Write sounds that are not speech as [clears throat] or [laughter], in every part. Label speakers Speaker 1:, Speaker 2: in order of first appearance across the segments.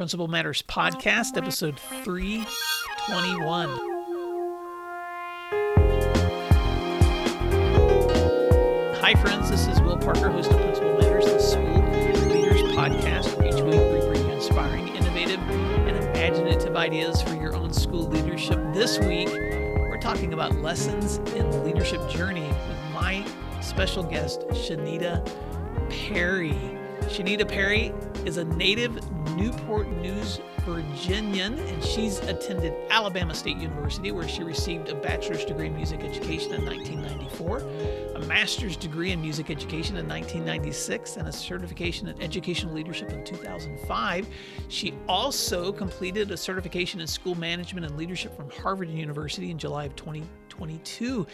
Speaker 1: Principal Matters Podcast, episode 321. Hi, friends. This is Will Parker, host of Principal Matters, the School Leaders Podcast. Each week we bring you inspiring, innovative, and imaginative ideas for your own school leadership. This week, we're talking about lessons in the leadership journey with my special guest, Shenita Perry. Shenita Perry is a native Newport News Virginian, and she's attended Alabama State University, where she received a bachelor's degree in music education in 1994, a master's degree in music education in 1996, and a certification in educational leadership in 2005. She also completed a certification in school management and leadership from Harvard University in July of 2022.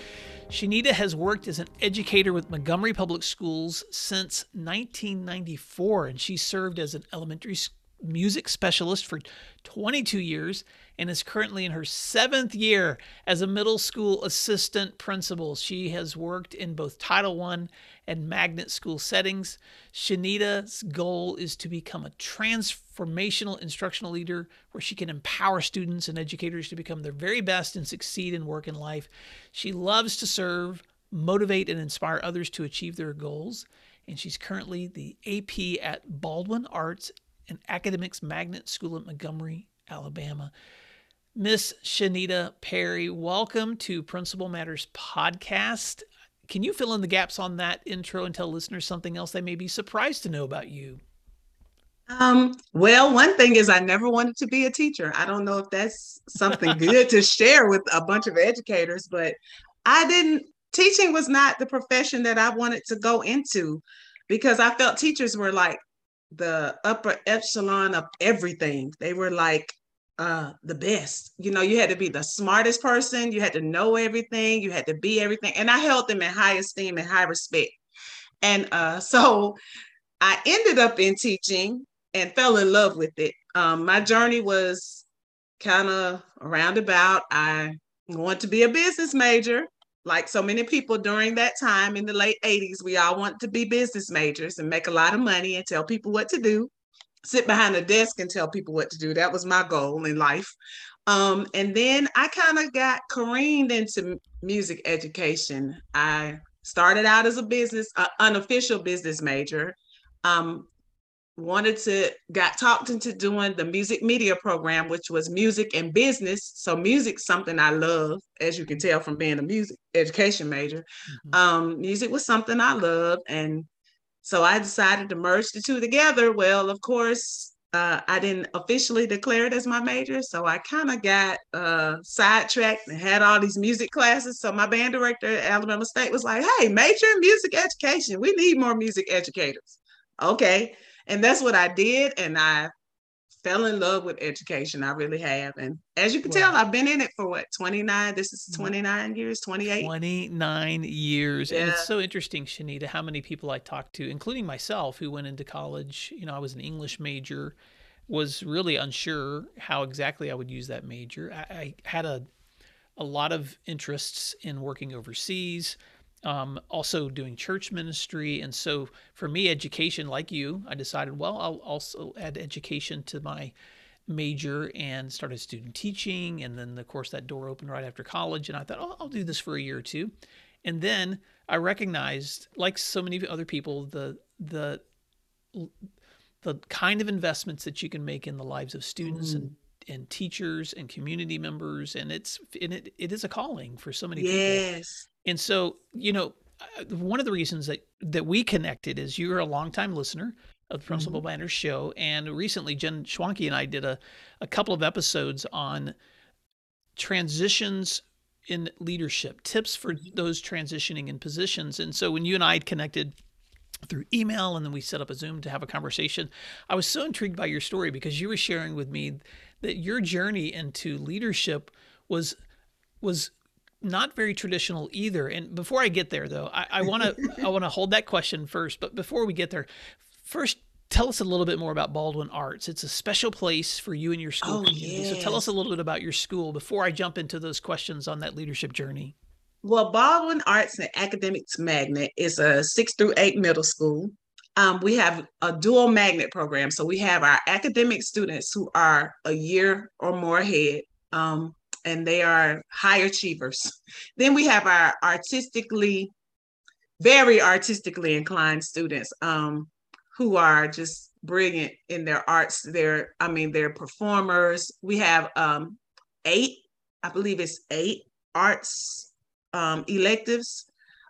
Speaker 1: Shenita has worked as an educator with Montgomery Public Schools since 1994, and she served as an elementary music specialist for 22 years and is currently in her seventh year as a middle school assistant principal. She has worked in both Title I and magnet school settings. Shenita's goal is to become a transformational instructional leader where she can empower students and educators to become their very best and succeed in work and life. She loves to serve, motivate, and inspire others to achieve their goals. And she's currently the AP at Baldwin Arts and Academics Magnet School at Montgomery, Alabama. Miss Shenita Perry, welcome to Principal Matters Podcast. Can you fill in the gaps on that intro and tell listeners something else they may be surprised to know about you?
Speaker 2: Um, well, one thing is I never wanted to be a teacher. I don't know if that's something good to [laughs] share with a bunch of educators, but I didn't teaching was not the profession that I wanted to go into because I felt teachers were like the upper echelon of everything. They were like uh the best. You know, you had to be the smartest person, you had to know everything, you had to be everything. And I held them in high esteem and high respect. And uh [laughs] so I ended up in teaching and fell in love with it. Um, my journey was kind of roundabout. I wanted to be a business major like so many people during that time in the late 80s, we all want to be business majors and make a lot of money and tell people what to do, sit behind a desk and tell people what to do. That was my goal in life. Um, and then I kind of got careened into music education. I started out as a business, uh, unofficial business major. Um, wanted to got talked into doing the music media program which was music and business. So music something i love as you can tell from being a music education major. Mm-hmm. um, music was something i love and so i decided to merge the two together. Well of course uh, i didn't officially declare it as my major so i kind of got uh, sidetracked and had all these music classes. So my band director at alabama state was like hey major in music education. We need more music educators. Okay and that's what I did. And I fell in love with education. I really have. And as you can wow. tell, I've been in it for what, 29? This is mm-hmm. 29 years, 28?
Speaker 1: 29 years. Yeah. And it's so interesting, Shenita, how many people I talked to, including myself, who went into college. You know, I was an English major, was really unsure how exactly I would use that major. I, I had a a lot of interests in working overseas um, also doing church ministry. And so for me, education, like you, I decided, well, I'll also add education to my major and started student teaching. And then, of course, that door opened right after college. And I thought, oh, I'll do this for a year or two. And then I recognized, like so many other people, the, the, the kind of investments that you can make in the lives of students mm. and and teachers and community members and it's and it, it is a calling for so many
Speaker 2: yes.
Speaker 1: people and so, you know, uh, one of the reasons that that we connected is you're a longtime listener of the Principal mm-hmm. Matters show, and recently Jen Schwanke and I did a a couple of episodes on transitions in leadership, tips for mm-hmm. those transitioning in positions. And so when you and I had connected through email and then we set up a Zoom to have a conversation, I was so intrigued by your story because you were sharing with me that your journey into leadership was was not very traditional either. And before I get there, though, I want to I want to [laughs] hold that question first. But before we get there, first tell us a little bit more about Baldwin Arts. It's a special place for you and your school
Speaker 2: oh,
Speaker 1: community.
Speaker 2: Yes.
Speaker 1: So tell us a little bit about your school before I jump into those questions on that leadership journey.
Speaker 2: Well, Baldwin Arts and Academics Magnet is a six through eight middle school. Um, we have a dual magnet program. So we have our academic students who are a year or more ahead, um, and they are high achievers. Then we have our artistically, very artistically inclined students um, who are just brilliant in their arts. They're, I mean, they're performers. We have um, eight, I believe it's eight arts um, electives.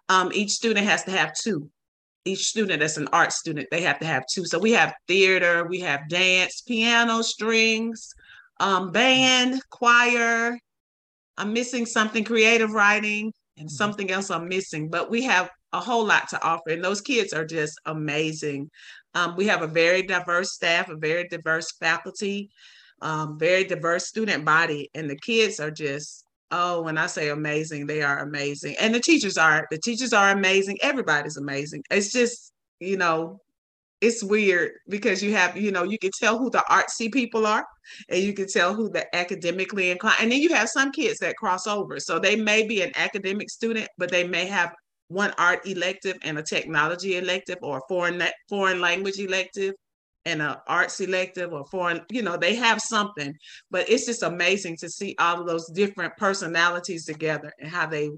Speaker 2: Um, each student has to have two each student that's an art student, they have to have two. So we have theater, we have dance, piano, strings, um, band, choir. I'm missing something, creative writing, and mm-hmm. something else I'm missing, but we have a whole lot to offer. And those kids are just amazing. Um, we have a very diverse staff, a very diverse faculty, um, very diverse student body, and the kids are just Oh, when I say amazing, they are amazing. And the teachers are, the teachers are amazing. Everybody's amazing. It's just, you know, it's weird because you have, you know, you can tell who the artsy people are and you can tell who the academically inclined. And then you have some kids that cross over. So they may be an academic student, but they may have one art elective and a technology elective or a foreign foreign language elective and an art selective or foreign, you know, they have something. But it's just amazing to see all of those different personalities together and how they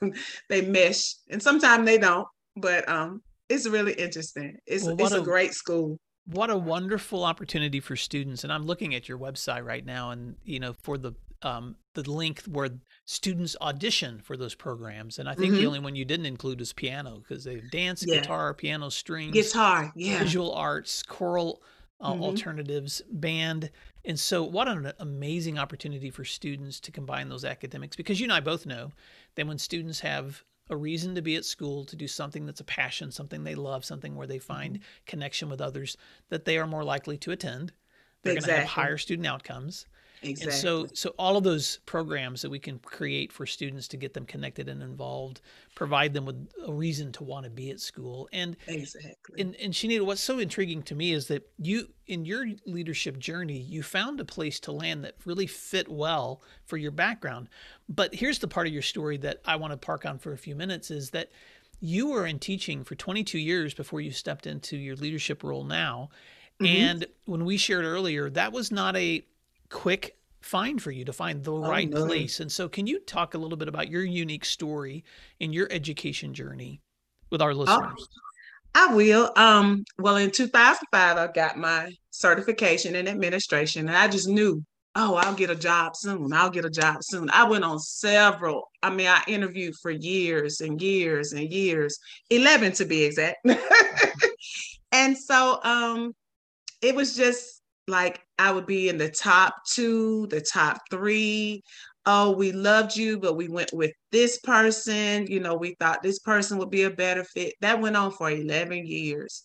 Speaker 2: [laughs] they mesh. And sometimes they don't, but um it's really interesting. It's well, it's a, a great school
Speaker 1: what a wonderful opportunity for students and i'm looking at your website right now and you know for the um, the link where students audition for those programs. And I think mm-hmm. the only one you didn't include was piano because they have dance, yeah. guitar, piano, strings,
Speaker 2: guitar, yeah,
Speaker 1: visual arts, choral uh, mm-hmm. alternatives, band. And so, what an amazing opportunity for students to combine those academics because you and I both know that when students have a reason to be at school to do something that's a passion, something they love, something where they find mm-hmm. connection with others, that they are more likely to attend. They're exactly. going to have higher student outcomes. Exactly. And so, so all of those programs that we can create for students to get them connected and involved, provide them with a reason to want to be at school. And
Speaker 2: exactly.
Speaker 1: And and Shenita, what's so intriguing to me is that you, in your leadership journey, you found a place to land that really fit well for your background. But here's the part of your story that I want to park on for a few minutes: is that you were in teaching for 22 years before you stepped into your leadership role now. Mm-hmm. And when we shared earlier, that was not a quick find for you to find the oh, right no. place. And so, can you talk a little bit about your unique story in your education journey with our oh, listeners? Oh,
Speaker 2: I will. Um, well, in 2005, I got my certification in administration, and I just knew, oh, I'll get a job soon. I'll get a job soon. I went on several. I mean, I interviewed for years and years and years, 11 to be exact. [laughs] and so, um, it was just like I would be in the top two, the top three. Oh, we loved you, but we went with this person. You know, we thought this person would be a better fit. That went on for 11 years.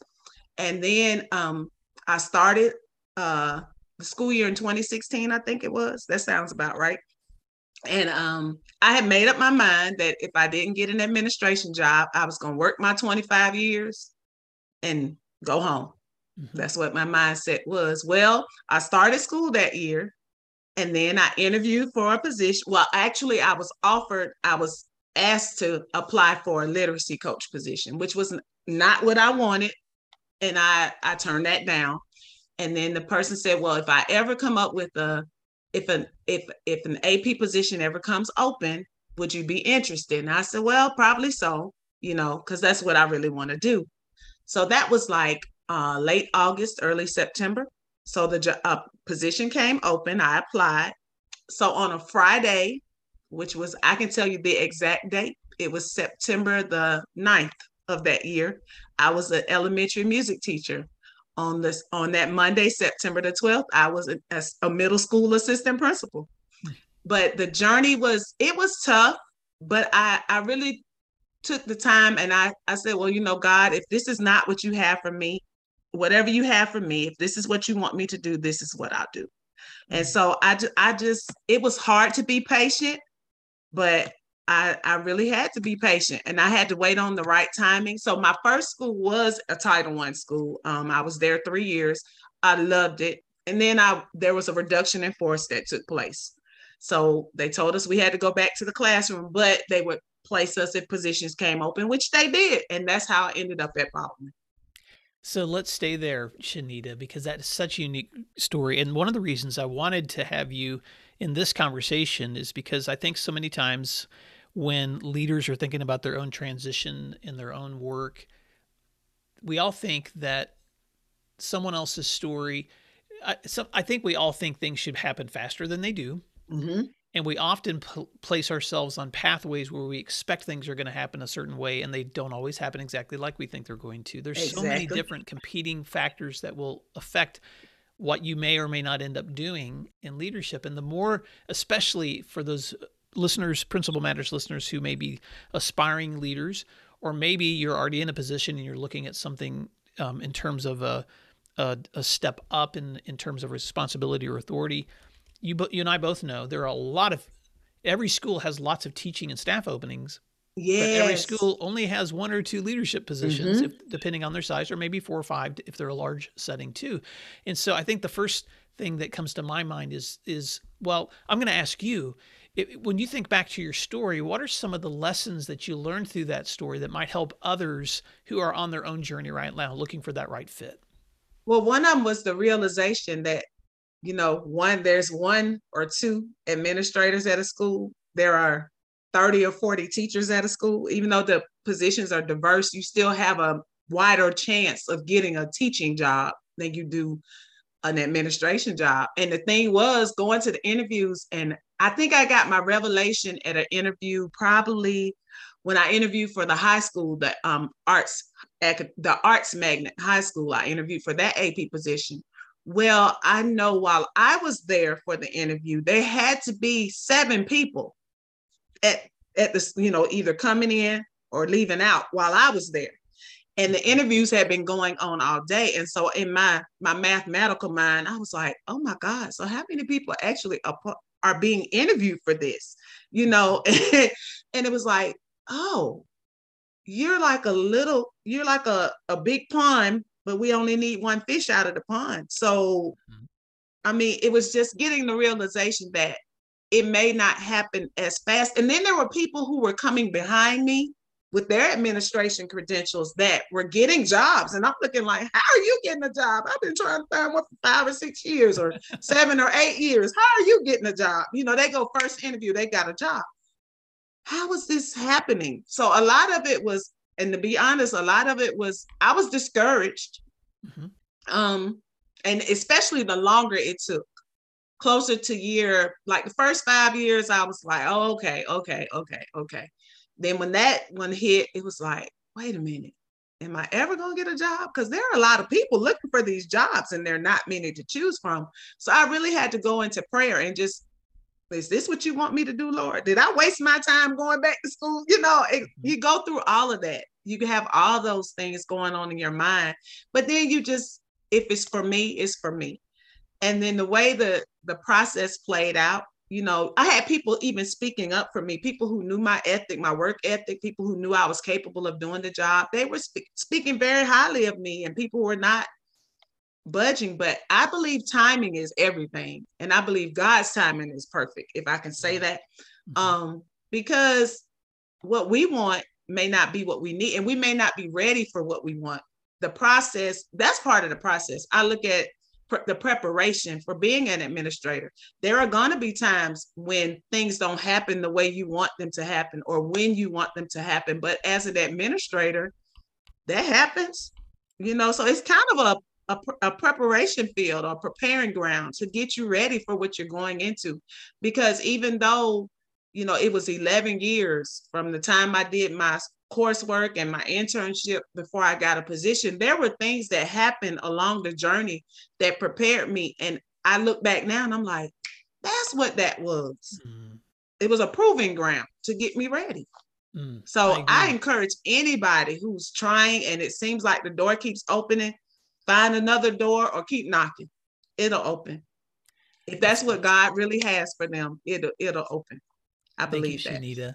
Speaker 2: And then um, I started uh, the school year in 2016, I think it was. That sounds about right. And um, I had made up my mind that if I didn't get an administration job, I was going to work my 25 years and go home. Mm-hmm. That's what my mindset was. Well, I started school that year and then I interviewed for a position. Well, actually, I was offered, I was asked to apply for a literacy coach position, which was not what I wanted. And I, I turned that down. And then the person said, Well, if I ever come up with a if an if if an AP position ever comes open, would you be interested? And I said, Well, probably so, you know, because that's what I really want to do. So that was like uh, late August, early September. So the uh, position came open. I applied. So on a Friday, which was, I can tell you the exact date, it was September the 9th of that year. I was an elementary music teacher. On this on that Monday, September the 12th, I was a, a middle school assistant principal. But the journey was it was tough, but I I really took the time and I I said, well, you know, God, if this is not what you have for me, whatever you have for me, if this is what you want me to do, this is what I'll do. And mm. so I, I just, it was hard to be patient, but I, I really had to be patient and I had to wait on the right timing. So my first school was a Title One school. Um, I was there three years. I loved it. And then I there was a reduction in force that took place. So they told us we had to go back to the classroom, but they would place us if positions came open, which they did. And that's how I ended up at Baldwin.
Speaker 1: So let's stay there, Shenita, because that is such a unique story. And one of the reasons I wanted to have you in this conversation is because I think so many times when leaders are thinking about their own transition in their own work, we all think that someone else's story. I, so I think we all think things should happen faster than they do. Mm-hmm. And we often p- place ourselves on pathways where we expect things are going to happen a certain way, and they don't always happen exactly like we think they're going to. There's exactly. so many different competing factors that will affect what you may or may not end up doing in leadership. And the more, especially for those listeners, Principal Matters listeners who may be aspiring leaders, or maybe you're already in a position and you're looking at something um, in terms of a, a, a step up in, in terms of responsibility or authority you, you and I both know there are a lot of every school has lots of teaching and staff openings.
Speaker 2: Yes.
Speaker 1: But every school only has one or two leadership positions, mm-hmm. if, depending on their size, or maybe four or five if they're a large setting too. And so I think the first thing that comes to my mind is is well, I'm going to ask you. It, when you think back to your story, what are some of the lessons that you learned through that story that might help others who are on their own journey right now looking for that right fit?
Speaker 2: Well, one of them was the realization that you know, one, there's one or two administrators at a school. There are 30 or 40 teachers at a school. Even though the positions are diverse, you still have a wider chance of getting a teaching job than you do an administration job. And the thing was going to the interviews, and I think I got my revelation at an interview probably when I interviewed for the high school, the um, arts, the arts magnet high school. I interviewed for that AP position. Well, I know while I was there for the interview, there had to be seven people at at this, you know, either coming in or leaving out while I was there. And the interviews had been going on all day. And so in my my mathematical mind, I was like, oh my God, so how many people actually are, are being interviewed for this? You know, [laughs] and it was like, oh, you're like a little, you're like a, a big pond but we only need one fish out of the pond. So, mm-hmm. I mean, it was just getting the realization that it may not happen as fast. And then there were people who were coming behind me with their administration credentials that were getting jobs. And I'm looking like, how are you getting a job? I've been trying to find one for five or six years or [laughs] seven or eight years. How are you getting a job? You know, they go first interview, they got a job. How is this happening? So a lot of it was and to be honest, a lot of it was I was discouraged. Mm-hmm. Um, and especially the longer it took, closer to year, like the first five years, I was like, oh, okay, okay, okay, okay. Then when that one hit, it was like, wait a minute, am I ever gonna get a job? Because there are a lot of people looking for these jobs and there are not many to choose from. So I really had to go into prayer and just is this what you want me to do, Lord? Did I waste my time going back to school? You know, it, mm-hmm. you go through all of that. You can have all those things going on in your mind, but then you just, if it's for me, it's for me. And then the way the the process played out, you know, I had people even speaking up for me, people who knew my ethic, my work ethic, people who knew I was capable of doing the job. They were spe- speaking very highly of me, and people were not budging, but I believe timing is everything. And I believe God's timing is perfect, if I can say that. Mm-hmm. Um, because what we want may not be what we need, and we may not be ready for what we want. The process, that's part of the process. I look at pre- the preparation for being an administrator. There are going to be times when things don't happen the way you want them to happen or when you want them to happen. But as an administrator, that happens you know so it's kind of a a, a, preparation field or preparing ground to get you ready for what you're going into. Because even though, you know, it was 11 years from the time I did my coursework and my internship before I got a position, there were things that happened along the journey that prepared me. And I look back now and I'm like, that's what that was. Mm. It was a proving ground to get me ready. Mm, so I, I encourage anybody who's trying and it seems like the door keeps opening find another door or keep knocking. It'll open. If that's what God really has for them, it'll it'll open. I believe
Speaker 1: Thank
Speaker 2: you,
Speaker 1: that. Shenita.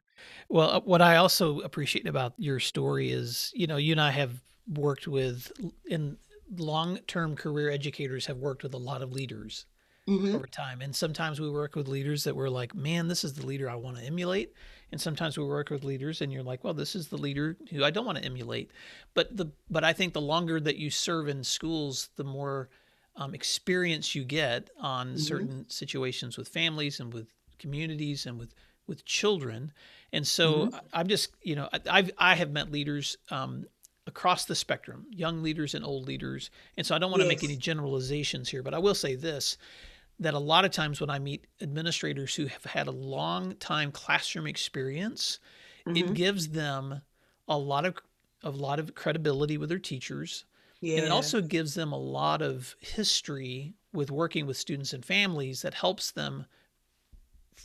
Speaker 1: Well, uh, what I also appreciate about your story is, you know, you and I have worked with in long-term career educators have worked with a lot of leaders mm-hmm. over time. And sometimes we work with leaders that we're like, man, this is the leader I want to emulate. And sometimes we work with leaders and you're like, well, this is the leader who I don't want to emulate. But the but I think the longer that you serve in schools, the more um, experience you get on mm-hmm. certain situations with families and with communities and with with children. And so mm-hmm. I'm just, you know, I've I have met leaders um, across the spectrum, young leaders and old leaders. And so I don't want yes. to make any generalizations here, but I will say this that a lot of times when I meet administrators who have had a long time classroom experience, mm-hmm. it gives them a lot of a lot of credibility with their teachers. Yeah. And it also gives them a lot of history with working with students and families that helps them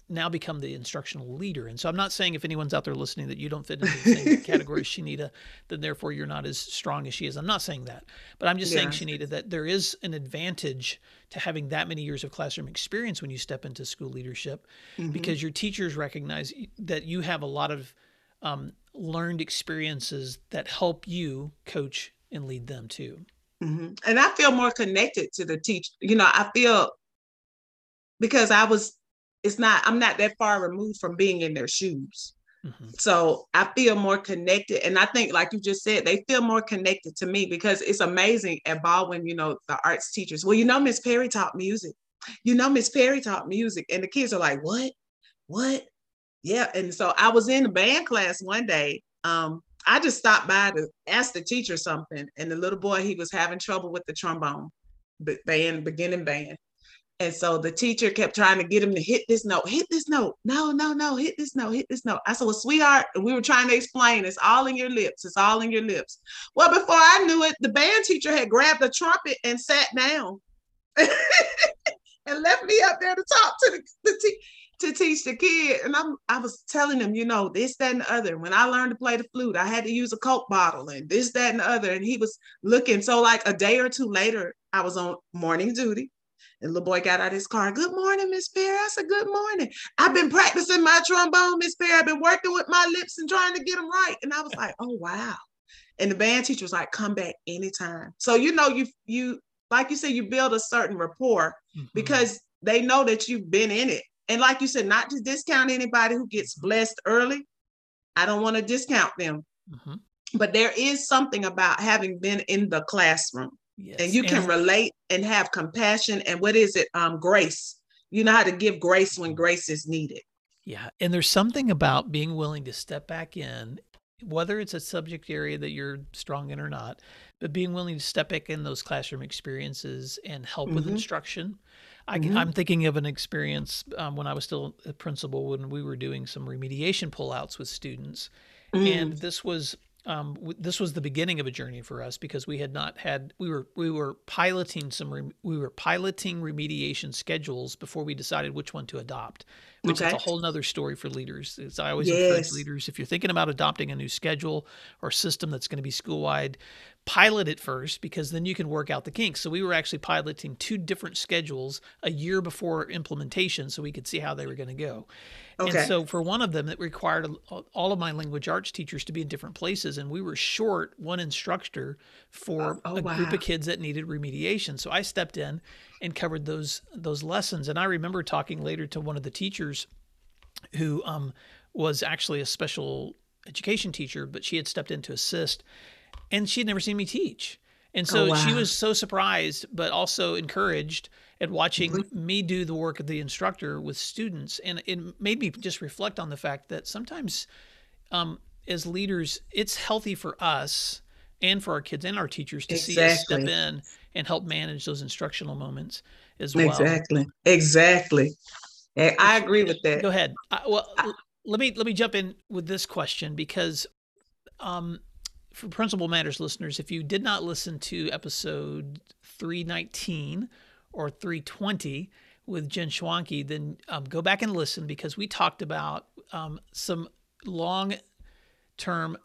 Speaker 1: now become the instructional leader. And so I'm not saying if anyone's out there listening that you don't fit into the same [laughs] category as Shenita, then therefore you're not as strong as she is. I'm not saying that. But I'm just yeah. saying, Shenita, that there is an advantage to having that many years of classroom experience when you step into school leadership mm-hmm. because your teachers recognize that you have a lot of um, learned experiences that help you coach and lead them too.
Speaker 2: Mm-hmm. And I feel more connected to the teacher. You know, I feel because I was it's not i'm not that far removed from being in their shoes. Mm-hmm. so i feel more connected and i think like you just said they feel more connected to me because it's amazing at baldwin you know the arts teachers. Well you know miss perry taught music. You know miss perry taught music and the kids are like what? What? Yeah and so i was in the band class one day. Um i just stopped by to ask the teacher something and the little boy he was having trouble with the trombone band beginning band and so the teacher kept trying to get him to hit this note, hit this note. No, no, no, hit this note, hit this note. I said, Well, sweetheart, we were trying to explain it's all in your lips. It's all in your lips. Well, before I knew it, the band teacher had grabbed the trumpet and sat down [laughs] and left me up there to talk to the, the te- to teach the kid. And I'm I was telling him, you know, this, that, and the other. When I learned to play the flute, I had to use a Coke bottle and this, that, and the other. And he was looking. So like a day or two later, I was on morning duty and the little boy got out of his car. Good morning, Miss Perry. I said, Good morning. I've been practicing my trombone, Miss Perry. I've been working with my lips and trying to get them right. And I was like, Oh wow. And the band teacher was like, Come back anytime. So you know, you you like you said, you build a certain rapport mm-hmm. because they know that you've been in it. And like you said, not to discount anybody who gets blessed early. I don't want to discount them. Mm-hmm. But there is something about having been in the classroom Yes. And you can relate and have compassion and what is it? Um, grace. You know how to give grace when grace is needed.
Speaker 1: Yeah. And there's something about being willing to step back in, whether it's a subject area that you're strong in or not, but being willing to step back in those classroom experiences and help mm-hmm. with instruction. I am thinking of an experience um, when I was still a principal when we were doing some remediation pullouts with students. Mm. And this was um, this was the beginning of a journey for us because we had not had we were we were piloting some re, we were piloting remediation schedules before we decided which one to adopt which okay. is a whole nother story for leaders as i always yes. encourage leaders if you're thinking about adopting a new schedule or system that's going to be school wide pilot it first because then you can work out the kinks. So we were actually piloting two different schedules a year before implementation so we could see how they were going to go. Okay. And so for one of them, it required all of my language arts teachers to be in different places, and we were short one instructor for oh, oh, a wow. group of kids that needed remediation. So I stepped in and covered those those lessons. And I remember talking later to one of the teachers who um, was actually a special education teacher, but she had stepped in to assist and she had never seen me teach. And so oh, wow. she was so surprised, but also encouraged at watching mm-hmm. me do the work of the instructor with students. And it made me just reflect on the fact that sometimes, um, as leaders, it's healthy for us and for our kids and our teachers to exactly. see us step in and help manage those instructional moments as well.
Speaker 2: Exactly. Exactly. I agree with that.
Speaker 1: Go ahead. I, well, I, let me let me jump in with this question because um, for Principal Matters listeners, if you did not listen to episode 319 or 320 with Jen Schwanke, then um, go back and listen because we talked about um, some long term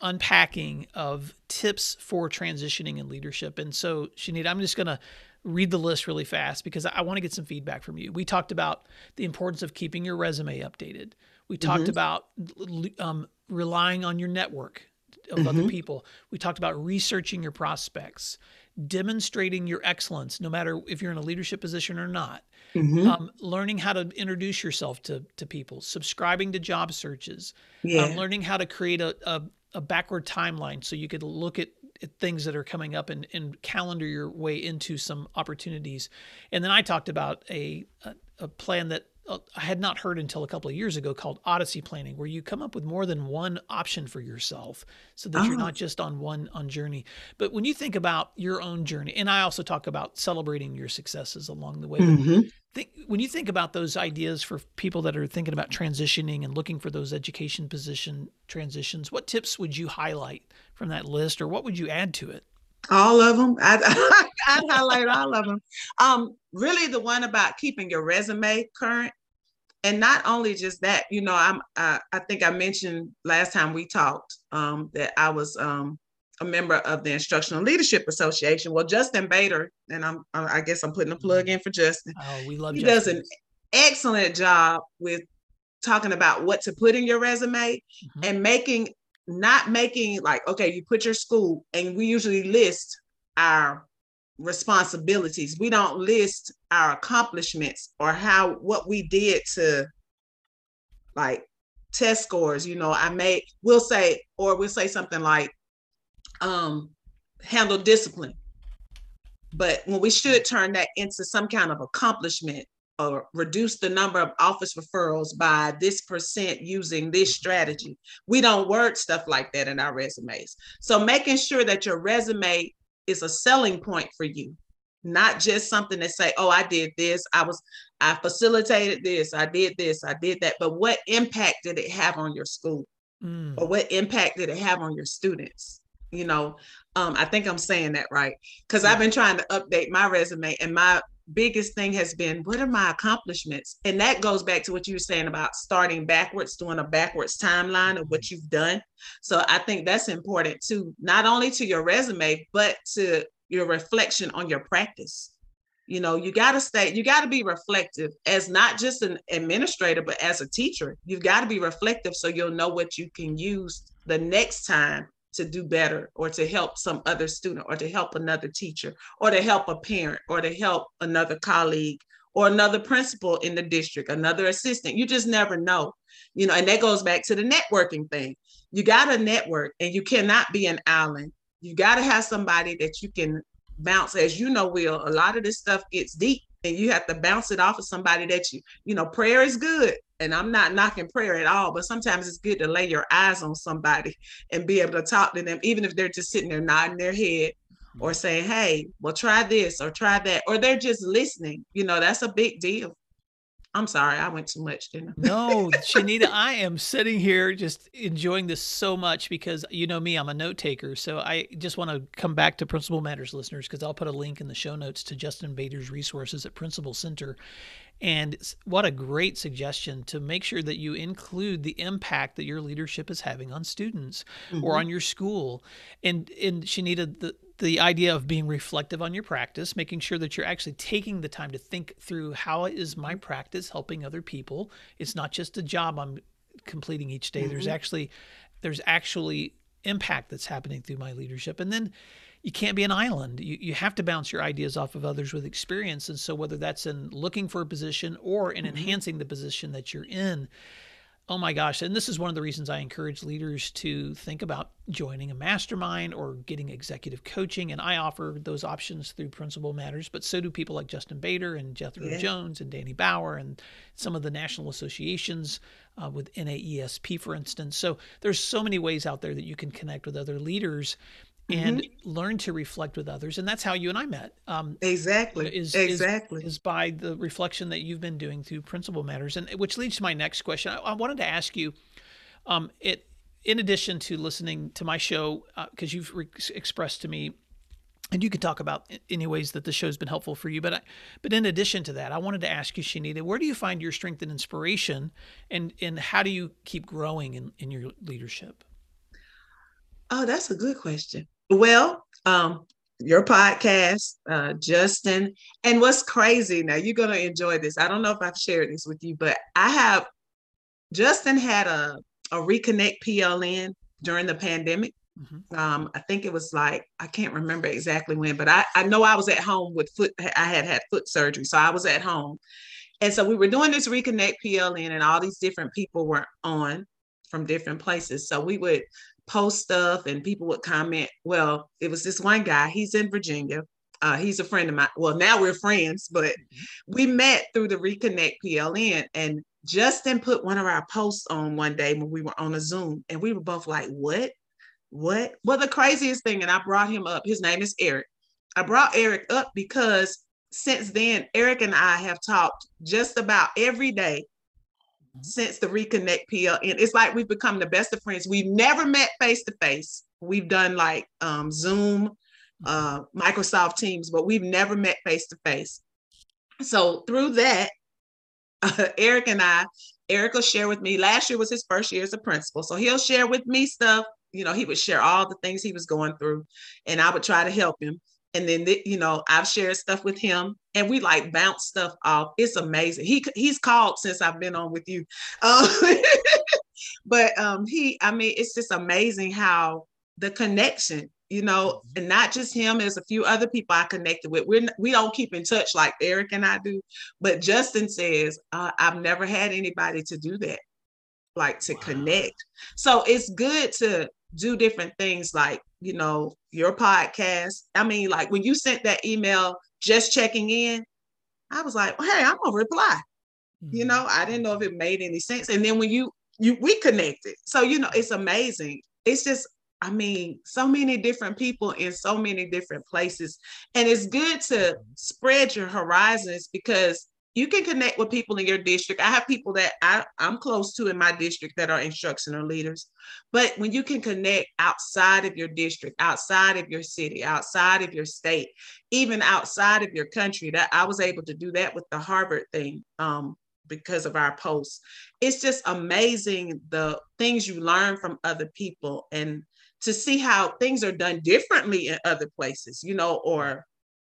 Speaker 1: unpacking of tips for transitioning in leadership. And so, Shenita, I'm just going to read the list really fast because I want to get some feedback from you. We talked about the importance of keeping your resume updated. We talked mm-hmm. about um, relying on your network of mm-hmm. other people. We talked about researching your prospects, demonstrating your excellence, no matter if you're in a leadership position or not. Mm-hmm. Um, learning how to introduce yourself to, to people, subscribing to job searches, yeah. um, learning how to create a, a, a backward timeline so you could look at things that are coming up and, and calendar your way into some opportunities. And then I talked about a, a, a plan that I had not heard until a couple of years ago called Odyssey planning, where you come up with more than one option for yourself so that oh. you're not just on one on journey. But when you think about your own journey, and I also talk about celebrating your successes along the way. Mm-hmm. Think, when you think about those ideas for people that are thinking about transitioning and looking for those education position transitions, what tips would you highlight from that list or what would you add to it?
Speaker 2: All of them. I, [laughs] I highlight all of them. Um, really, the one about keeping your resume current, and not only just that. You know, I'm. Uh, I think I mentioned last time we talked um, that I was um, a member of the Instructional Leadership Association. Well, Justin Baeder, and I'm. I guess I'm putting a plug in for Justin.
Speaker 1: Oh, we love.
Speaker 2: He
Speaker 1: Justin.
Speaker 2: does an excellent job with talking about what to put in your resume mm-hmm. and making not making like okay you put your school and we usually list our responsibilities. We don't list our accomplishments or how what we did to like test scores you know. I may we'll say or we'll say something like um handle discipline. But when we should turn that into some kind of accomplishment or reduce the number of office referrals by this percent using this strategy. We don't word stuff like that in our resumes. So making sure that your resume is a selling point for you, not just something that say, "Oh, I did this. I was I facilitated this. I did this. I did that." But what impact did it have on your school? Mm. Or what impact did it have on your students? You know, um, I think I'm saying that right because. I've been trying to update my resume and my biggest thing has been what are my accomplishments? And that goes back to what you were saying about starting backwards doing a backwards timeline of what mm-hmm. you've done. So i think that's important too not only to your resume but to your reflection on your practice. You know you got to stay you got to be reflective as not just an administrator but as a teacher. You've got to be reflective so you'll know what you can use the next time to do better or to help some other student or to help another teacher or to help a parent or to help another colleague or another principal in the district, another assistant. You just never know. You know, and that goes back to the networking thing. You got to network and you cannot be an island. You got to have somebody that you can bounce as you know will a lot of this stuff gets deep and you have to bounce it off of somebody that you you know prayer is good and i'm not knocking prayer at all but sometimes it's good to lay your eyes on somebody and be able to talk to them even if they're just sitting there nodding their head mm-hmm. or saying hey well try this or try that or they're just listening you know that's a big deal I'm sorry, I went too much, didn't I?
Speaker 1: no, [laughs] Shenita, I am sitting here just enjoying this so much because you know me, I'm a note taker. So I just want to come back to Principal Matters listeners because I'll put a link in the show notes to Justin Baeder's resources at Principal Center. And what a great suggestion to make sure that you include the impact that your leadership is having on students mm-hmm. or on your school. And and Shenita, the the idea of being reflective on your practice, making sure that you're actually taking the time to think through how is my practice helping other people. It's not just a job I'm completing each day. Mm-hmm. There's actually there's actually impact that's happening through my leadership. And then you can't be an island. You, you have to bounce your ideas off of others with experience. And so whether that's in looking for a position or in mm-hmm. enhancing the position that you're in, oh my gosh. And this is one of the reasons I encourage leaders to think about joining a mastermind or getting executive coaching. And I offer those options through Principal Matters, but so do people like Justin Baeder and Jethro yeah. Jones and Danny Bauer and some of the national associations uh, with NAESP, for instance. So there's so many ways out there that you can connect with other leaders and mm-hmm. learn to reflect with others. And that's how you and I met.
Speaker 2: Um, exactly.
Speaker 1: Is,
Speaker 2: exactly.
Speaker 1: Is, is, by the reflection that you've been doing through Principal Matters. And which leads to my next question. I, I wanted to ask you, um, it, in addition to listening to my show, because uh, you've re- expressed to me, and you could talk about any ways that the show's been helpful for you. But I, but in addition to that, I wanted to ask you, Shenita, where do you find your strength and inspiration, and and how do you keep growing in, in your leadership?
Speaker 2: Oh, that's a good question. Well, um, your podcast, uh, Justin. And what's crazy now, you're going to enjoy this. I don't know if I've shared this with you, but I have, Justin had a, a Reconnect PLN during the pandemic. Mm-hmm. Um, I think it was like I can't remember exactly when, but I, I know I was at home with foot. I had had foot surgery, so I was at home, and so we were doing this reconnect PLN, and all these different people were on from different places. So we would post stuff, and people would comment. Well, it was this one guy. He's in Virginia. Uh, he's a friend of mine. Well, now we're friends, but mm-hmm. we met through the Reconnect PLN, and Justin put one of our posts on one day when we were on a Zoom, and we were both like, "What? What?" Well, the craziest thing, and I brought him up. His name is Eric. I brought Eric up because since then, Eric and I have talked just about every day. Since the Reconnect PLN. It's like we've become the best of friends. We've never met face to face. We've done like um, Zoom, uh, Microsoft Teams, but we've never met face to face. So through that, [laughs] uh, Eric and I, Eric will share with me. Last year was his first year as a principal, so he'll share with me stuff. You know, he would share all the things he was going through, and I would try to help him. And then, the, you know, I've shared stuff with him, and we like bounce stuff off. It's amazing. He he's called since I've been on with you, um, [laughs] but um, he, I mean, it's just amazing how the connection you know, and not just him. There's a few other people I connected with. We're we don't keep in touch like Eric and I do, but Justin says uh, I've never had anybody to do that, like to wow. connect. So it's good to do different things, like you know your podcast. I mean, like when you sent that email, just checking in, I was like, well, hey, I'm gonna reply. Mm-hmm. You know, I didn't know if it made any sense, and then when you you we connected, so you know it's amazing. It's just I mean, so many different people in so many different places. And it's good to spread your horizons because you can connect with people in your district. I have people that I, I'm close to in my district that are instructional leaders. But when you can connect outside of your district, outside of your city, outside of your state, even outside of your country, that I was able to do that with the Harvard thing. Um, because of our posts. It's just amazing the things you learn from other people and to see how things are done differently in other places, you know, or,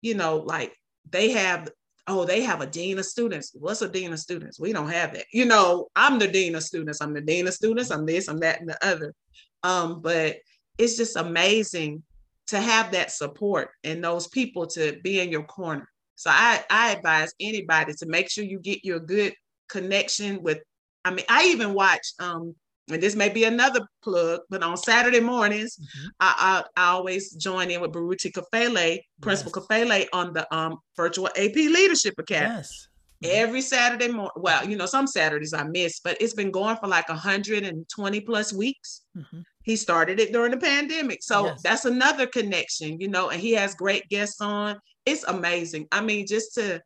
Speaker 2: you know, like they have, oh, they have a dean of students. What's a dean of students? We don't have that. You know, I'm the dean of students. I'm the dean of students. I'm this, I'm that, and the other. Um, but it's just amazing to have that support and those people to be in your corner. So I, I advise anybody to make sure you get your good connection with. I mean, I even watch um, and this may be another plug, but on Saturday mornings, mm-hmm. I, I, I, always join in with Baruti Kafele, Principal yes. Kafele on the um, virtual AP Leadership Academy. Yes. Mm-hmm. Every Saturday morning, well, you know, some Saturdays I miss, but it's been going for like 120 plus weeks. Mm-hmm. He started it during the pandemic. So yes. that's another connection, you know, and he has great guests on. It's amazing. I mean, just to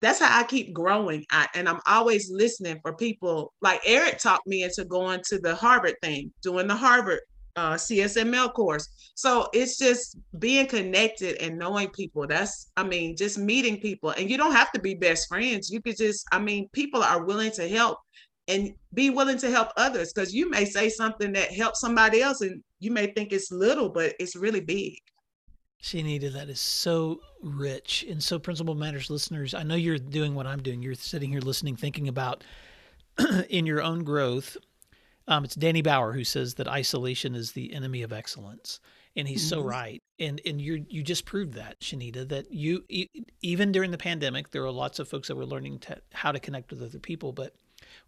Speaker 2: that's how I keep growing. I, and I'm always listening for people. Like Eric talked me into going to the Harvard thing, doing the Harvard uh, CSML course. So it's just being connected and knowing people. That's, I mean, just meeting people. And you don't have to be best friends. You could just, I mean, people are willing to help and be willing to help others because you may say something that helps somebody else and you may think it's little, but it's really big.
Speaker 1: Shenita, that is so rich. And so, Principal Matters listeners, I know you're doing what I'm doing. You're sitting here listening, thinking about [clears throat] in your own growth. Um, it's Danny Bauer who says that isolation is the enemy of excellence. And he's mm-hmm. so right. And and you you just proved that, Shenita, that you even during the pandemic, there were lots of folks that were learning to, how to connect with other people, but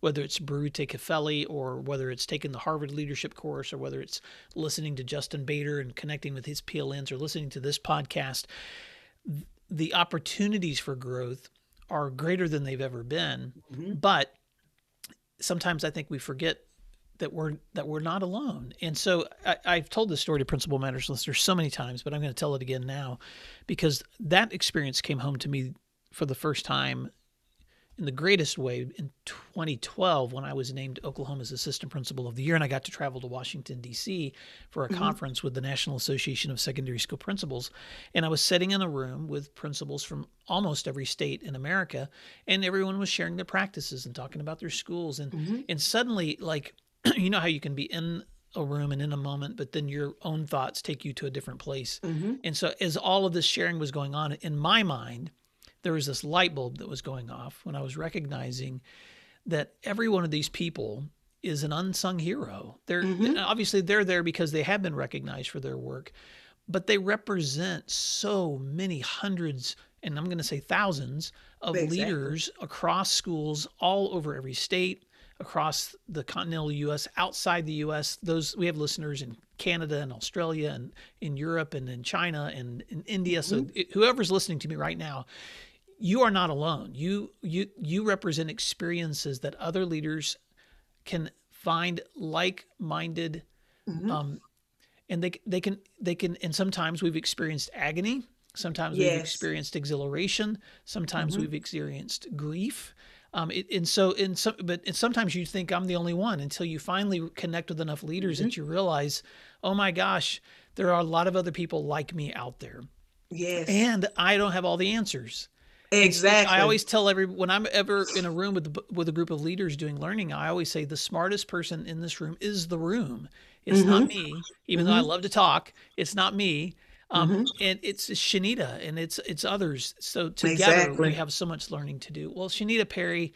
Speaker 1: whether it's Baruti Kafele or whether it's taking the Harvard leadership course or whether it's listening to Justin Baeder and connecting with his PLNs or listening to this podcast, the opportunities for growth are greater than they've ever been. Mm-hmm. But sometimes I think we forget that we're that we're not alone. And so I, have told this story to Principal Matters listeners so many times, but I'm going to tell it again now because that experience came home to me for the first time in the greatest way in 2012 when I was named Oklahoma's Assistant Principal of the Year, and I got to travel to Washington, D.C. for a mm-hmm. conference with the National Association of Secondary School Principals. And I was sitting in a room with principals from almost every state in America, and everyone was sharing their practices and talking about their schools. And, mm-hmm. and suddenly, like, [clears throat] you know how you can be in a room and in a moment, but then your own thoughts take you to a different place. Mm-hmm. And so, as all of this sharing was going on in my mind, there was this light bulb that was going off when I was recognizing that every one of these people is an unsung hero. They're mm-hmm. obviously they're there because they have been recognized for their work, but they represent so many hundreds and I'm going to say thousands of exactly. leaders across schools all over every state, across the continental US, outside the US. Those we have listeners in Canada and Australia and in Europe and in China and in India. So mm-hmm. it, whoever's listening to me right now, you are not alone. You you you represent experiences that other leaders can find like-minded mm-hmm. um, and they they can they can and sometimes we've experienced agony sometimes yes. we've experienced exhilaration sometimes mm-hmm. we've experienced grief um, it, and so in some but sometimes you think i'm the only one until you finally connect with enough leaders mm-hmm. that you realize oh my gosh there are a lot of other people like me out there
Speaker 2: yes
Speaker 1: and i don't have all the answers
Speaker 2: Exactly.
Speaker 1: I always tell every when I'm ever in a room with with a group of leaders doing learning, I always say the smartest person in this room is the room. It's mm-hmm. not me, even mm-hmm. though I mm-hmm. love to talk. It's not me. Um, mm-hmm. and it's Shenita and it's it's others. So together exactly. we have so much learning to do. Well, Shenita Perry,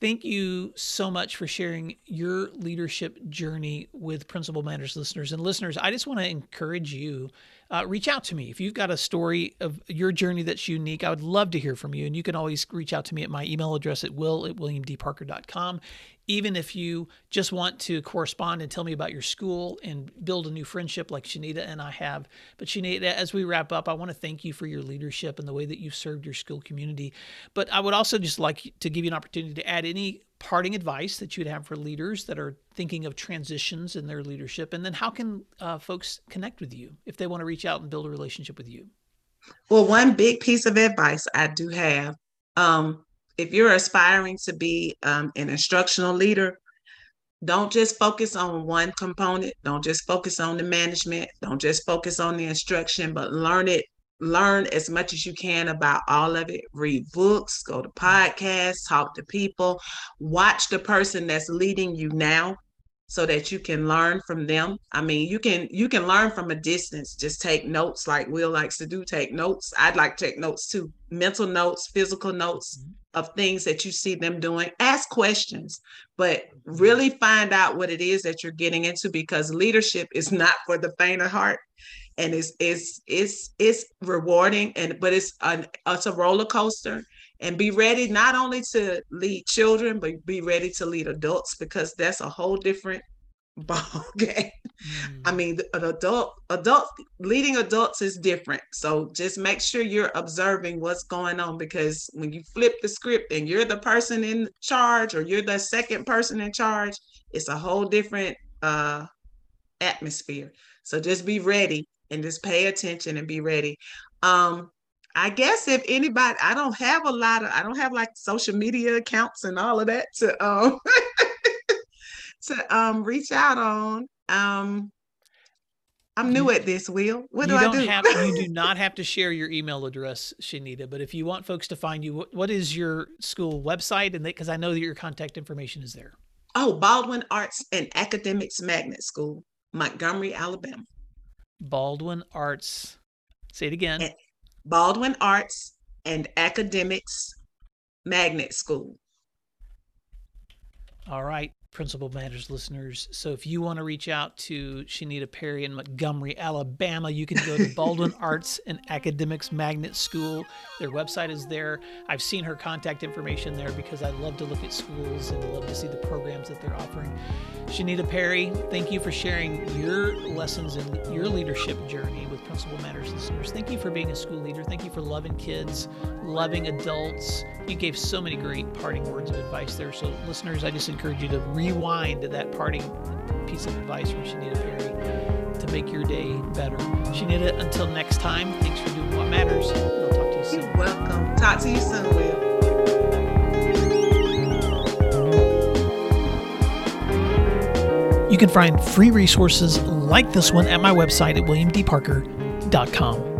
Speaker 1: thank you so much for sharing your leadership journey with Principal Matters listeners and listeners. I just want to encourage you uh, reach out to me. If you've got a story of your journey that's unique, I would love to hear from you. And you can always reach out to me at my email address at will at williamdparker.com. Even if you just want to correspond and tell me about your school and build a new friendship like Shenita and I have. But Shenita, as we wrap up, I want to thank you for your leadership and the way that you've served your school community. But I would also just like to give you an opportunity to add any parting advice that you'd have for leaders that are thinking of transitions in their leadership? And then how can uh, folks connect with you if they want to reach out and build a relationship with you?
Speaker 2: Well, one big piece of advice I do have um, if you're aspiring to be um, an instructional leader, don't just focus on one component. Don't just focus on the management. Don't just focus on the instruction, but learn it learn as much as you can about all of it. Read books go to podcasts talk to people. Watch the person that's leading you now so that you can learn from them. I mean you can you can learn from a distance. Just take notes like will likes to do. Take notes. I'd like to take notes too. Mental notes physical notes. Mm-hmm. Of things that you see them doing ask questions but mm-hmm. really find out what it is that you're getting into because leadership is not for the faint of heart. And it's it's it's it's rewarding and but it's an it's a roller coaster. And be ready not only to lead children but be ready to lead adults because that's a whole different ball game. [laughs] Mm. I mean, an adult adult leading adults is different. So just make sure you're observing what's going on because when you flip the script and you're the person in charge or you're the second person in charge, it's a whole different uh atmosphere. So just be ready and just pay attention and be ready. Um, I guess if anybody, I don't have a lot of, I don't have like social media accounts and all of that to um [laughs] to um reach out on. Um, I'm new at this, Will. What
Speaker 1: you
Speaker 2: do I do?
Speaker 1: have, you do not [laughs] have to share your email address, Shenita. But if you want folks to find you, what, what is your school website? And because I know that your contact information is there.
Speaker 2: Oh, Baldwin Arts and Academics Magnet School, Montgomery, Alabama.
Speaker 1: Baldwin Arts. Say it again.
Speaker 2: Baldwin Arts and Academics Magnet School.
Speaker 1: All right. Principal Matters listeners. So if you want to reach out to Shenita Perry in Montgomery, Alabama, you can go to Baldwin [laughs] Arts and Academics Magnet School. Their website is there. I've seen her contact information there because I love to look at schools and love to see the programs that they're offering. Shenita Perry, thank you for sharing your lessons and your leadership journey with Principal Matters listeners. Thank you for being a school leader. Thank you for loving kids, loving adults. You gave so many great parting words of advice there. So, listeners, I just encourage you to rewind that parting piece of advice from Shenita Perry to make your day better. Shenita, until next time, thanks for doing what matters. I'll talk to you soon.
Speaker 2: You're welcome. Talk to you soon, Will.
Speaker 1: You can find free resources like this one at my website at williamdparker.com.